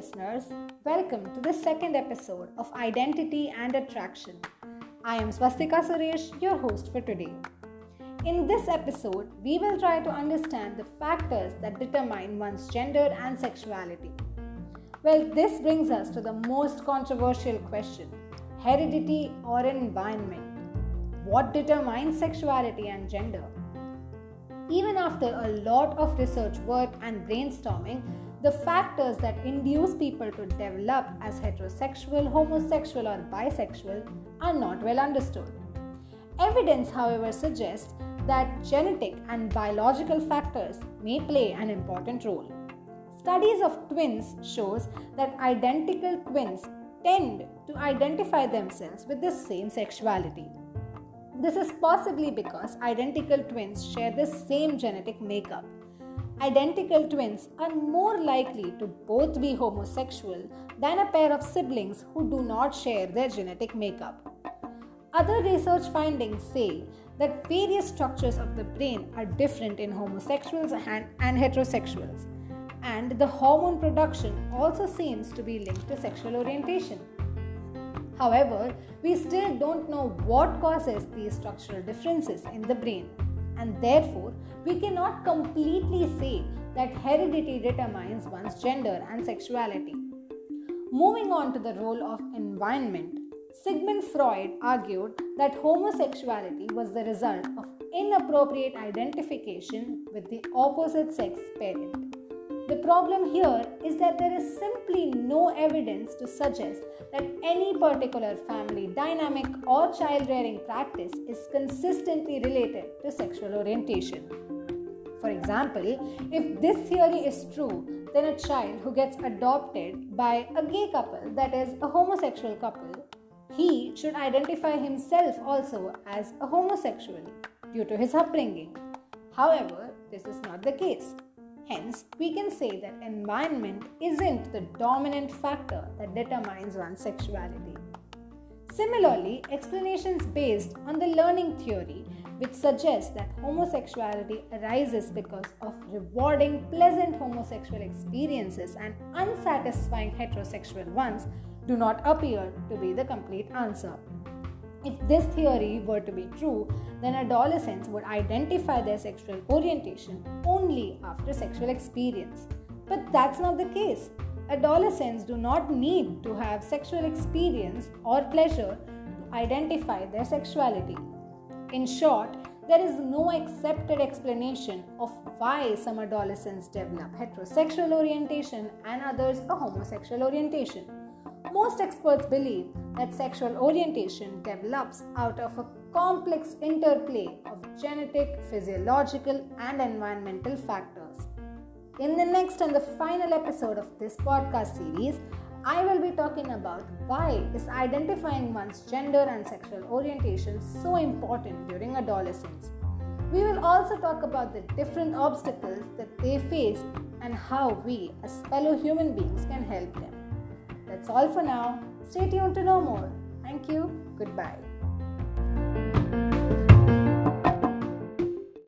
listeners. Welcome to the second episode of Identity and Attraction. I am Swastika Suresh, your host for today. In this episode, we will try to understand the factors that determine one's gender and sexuality. Well, this brings us to the most controversial question heredity or environment. What determines sexuality and gender? Even after a lot of research work and brainstorming, the factors that induce people to develop as heterosexual, homosexual, or bisexual are not well understood. Evidence, however, suggests that genetic and biological factors may play an important role. Studies of twins shows that identical twins tend to identify themselves with the same sexuality. This is possibly because identical twins share the same genetic makeup. Identical twins are more likely to both be homosexual than a pair of siblings who do not share their genetic makeup. Other research findings say that various structures of the brain are different in homosexuals and, and heterosexuals, and the hormone production also seems to be linked to sexual orientation. However, we still don't know what causes these structural differences in the brain, and therefore, we cannot completely say that heredity determines one's gender and sexuality. Moving on to the role of environment, Sigmund Freud argued that homosexuality was the result of inappropriate identification with the opposite sex parent. The problem here is that there is simply no evidence to suggest that any particular family dynamic or child rearing practice is consistently related to sexual orientation. For example, if this theory is true, then a child who gets adopted by a gay couple, that is, a homosexual couple, he should identify himself also as a homosexual due to his upbringing. However, this is not the case. Hence, we can say that environment isn't the dominant factor that determines one's sexuality. Similarly, explanations based on the learning theory, which suggests that homosexuality arises because of rewarding pleasant homosexual experiences and unsatisfying heterosexual ones, do not appear to be the complete answer. If this theory were to be true, then adolescents would identify their sexual orientation only after sexual experience. But that's not the case. Adolescents do not need to have sexual experience or pleasure to identify their sexuality. In short, there is no accepted explanation of why some adolescents develop heterosexual orientation and others a homosexual orientation. Most experts believe that sexual orientation develops out of a complex interplay of genetic, physiological, and environmental factors. In the next and the final episode of this podcast series, I will be talking about why is identifying one's gender and sexual orientation so important during adolescence. We will also talk about the different obstacles that they face and how we as fellow human beings can help them. That's all for now. Stay tuned to know more. Thank you. Goodbye.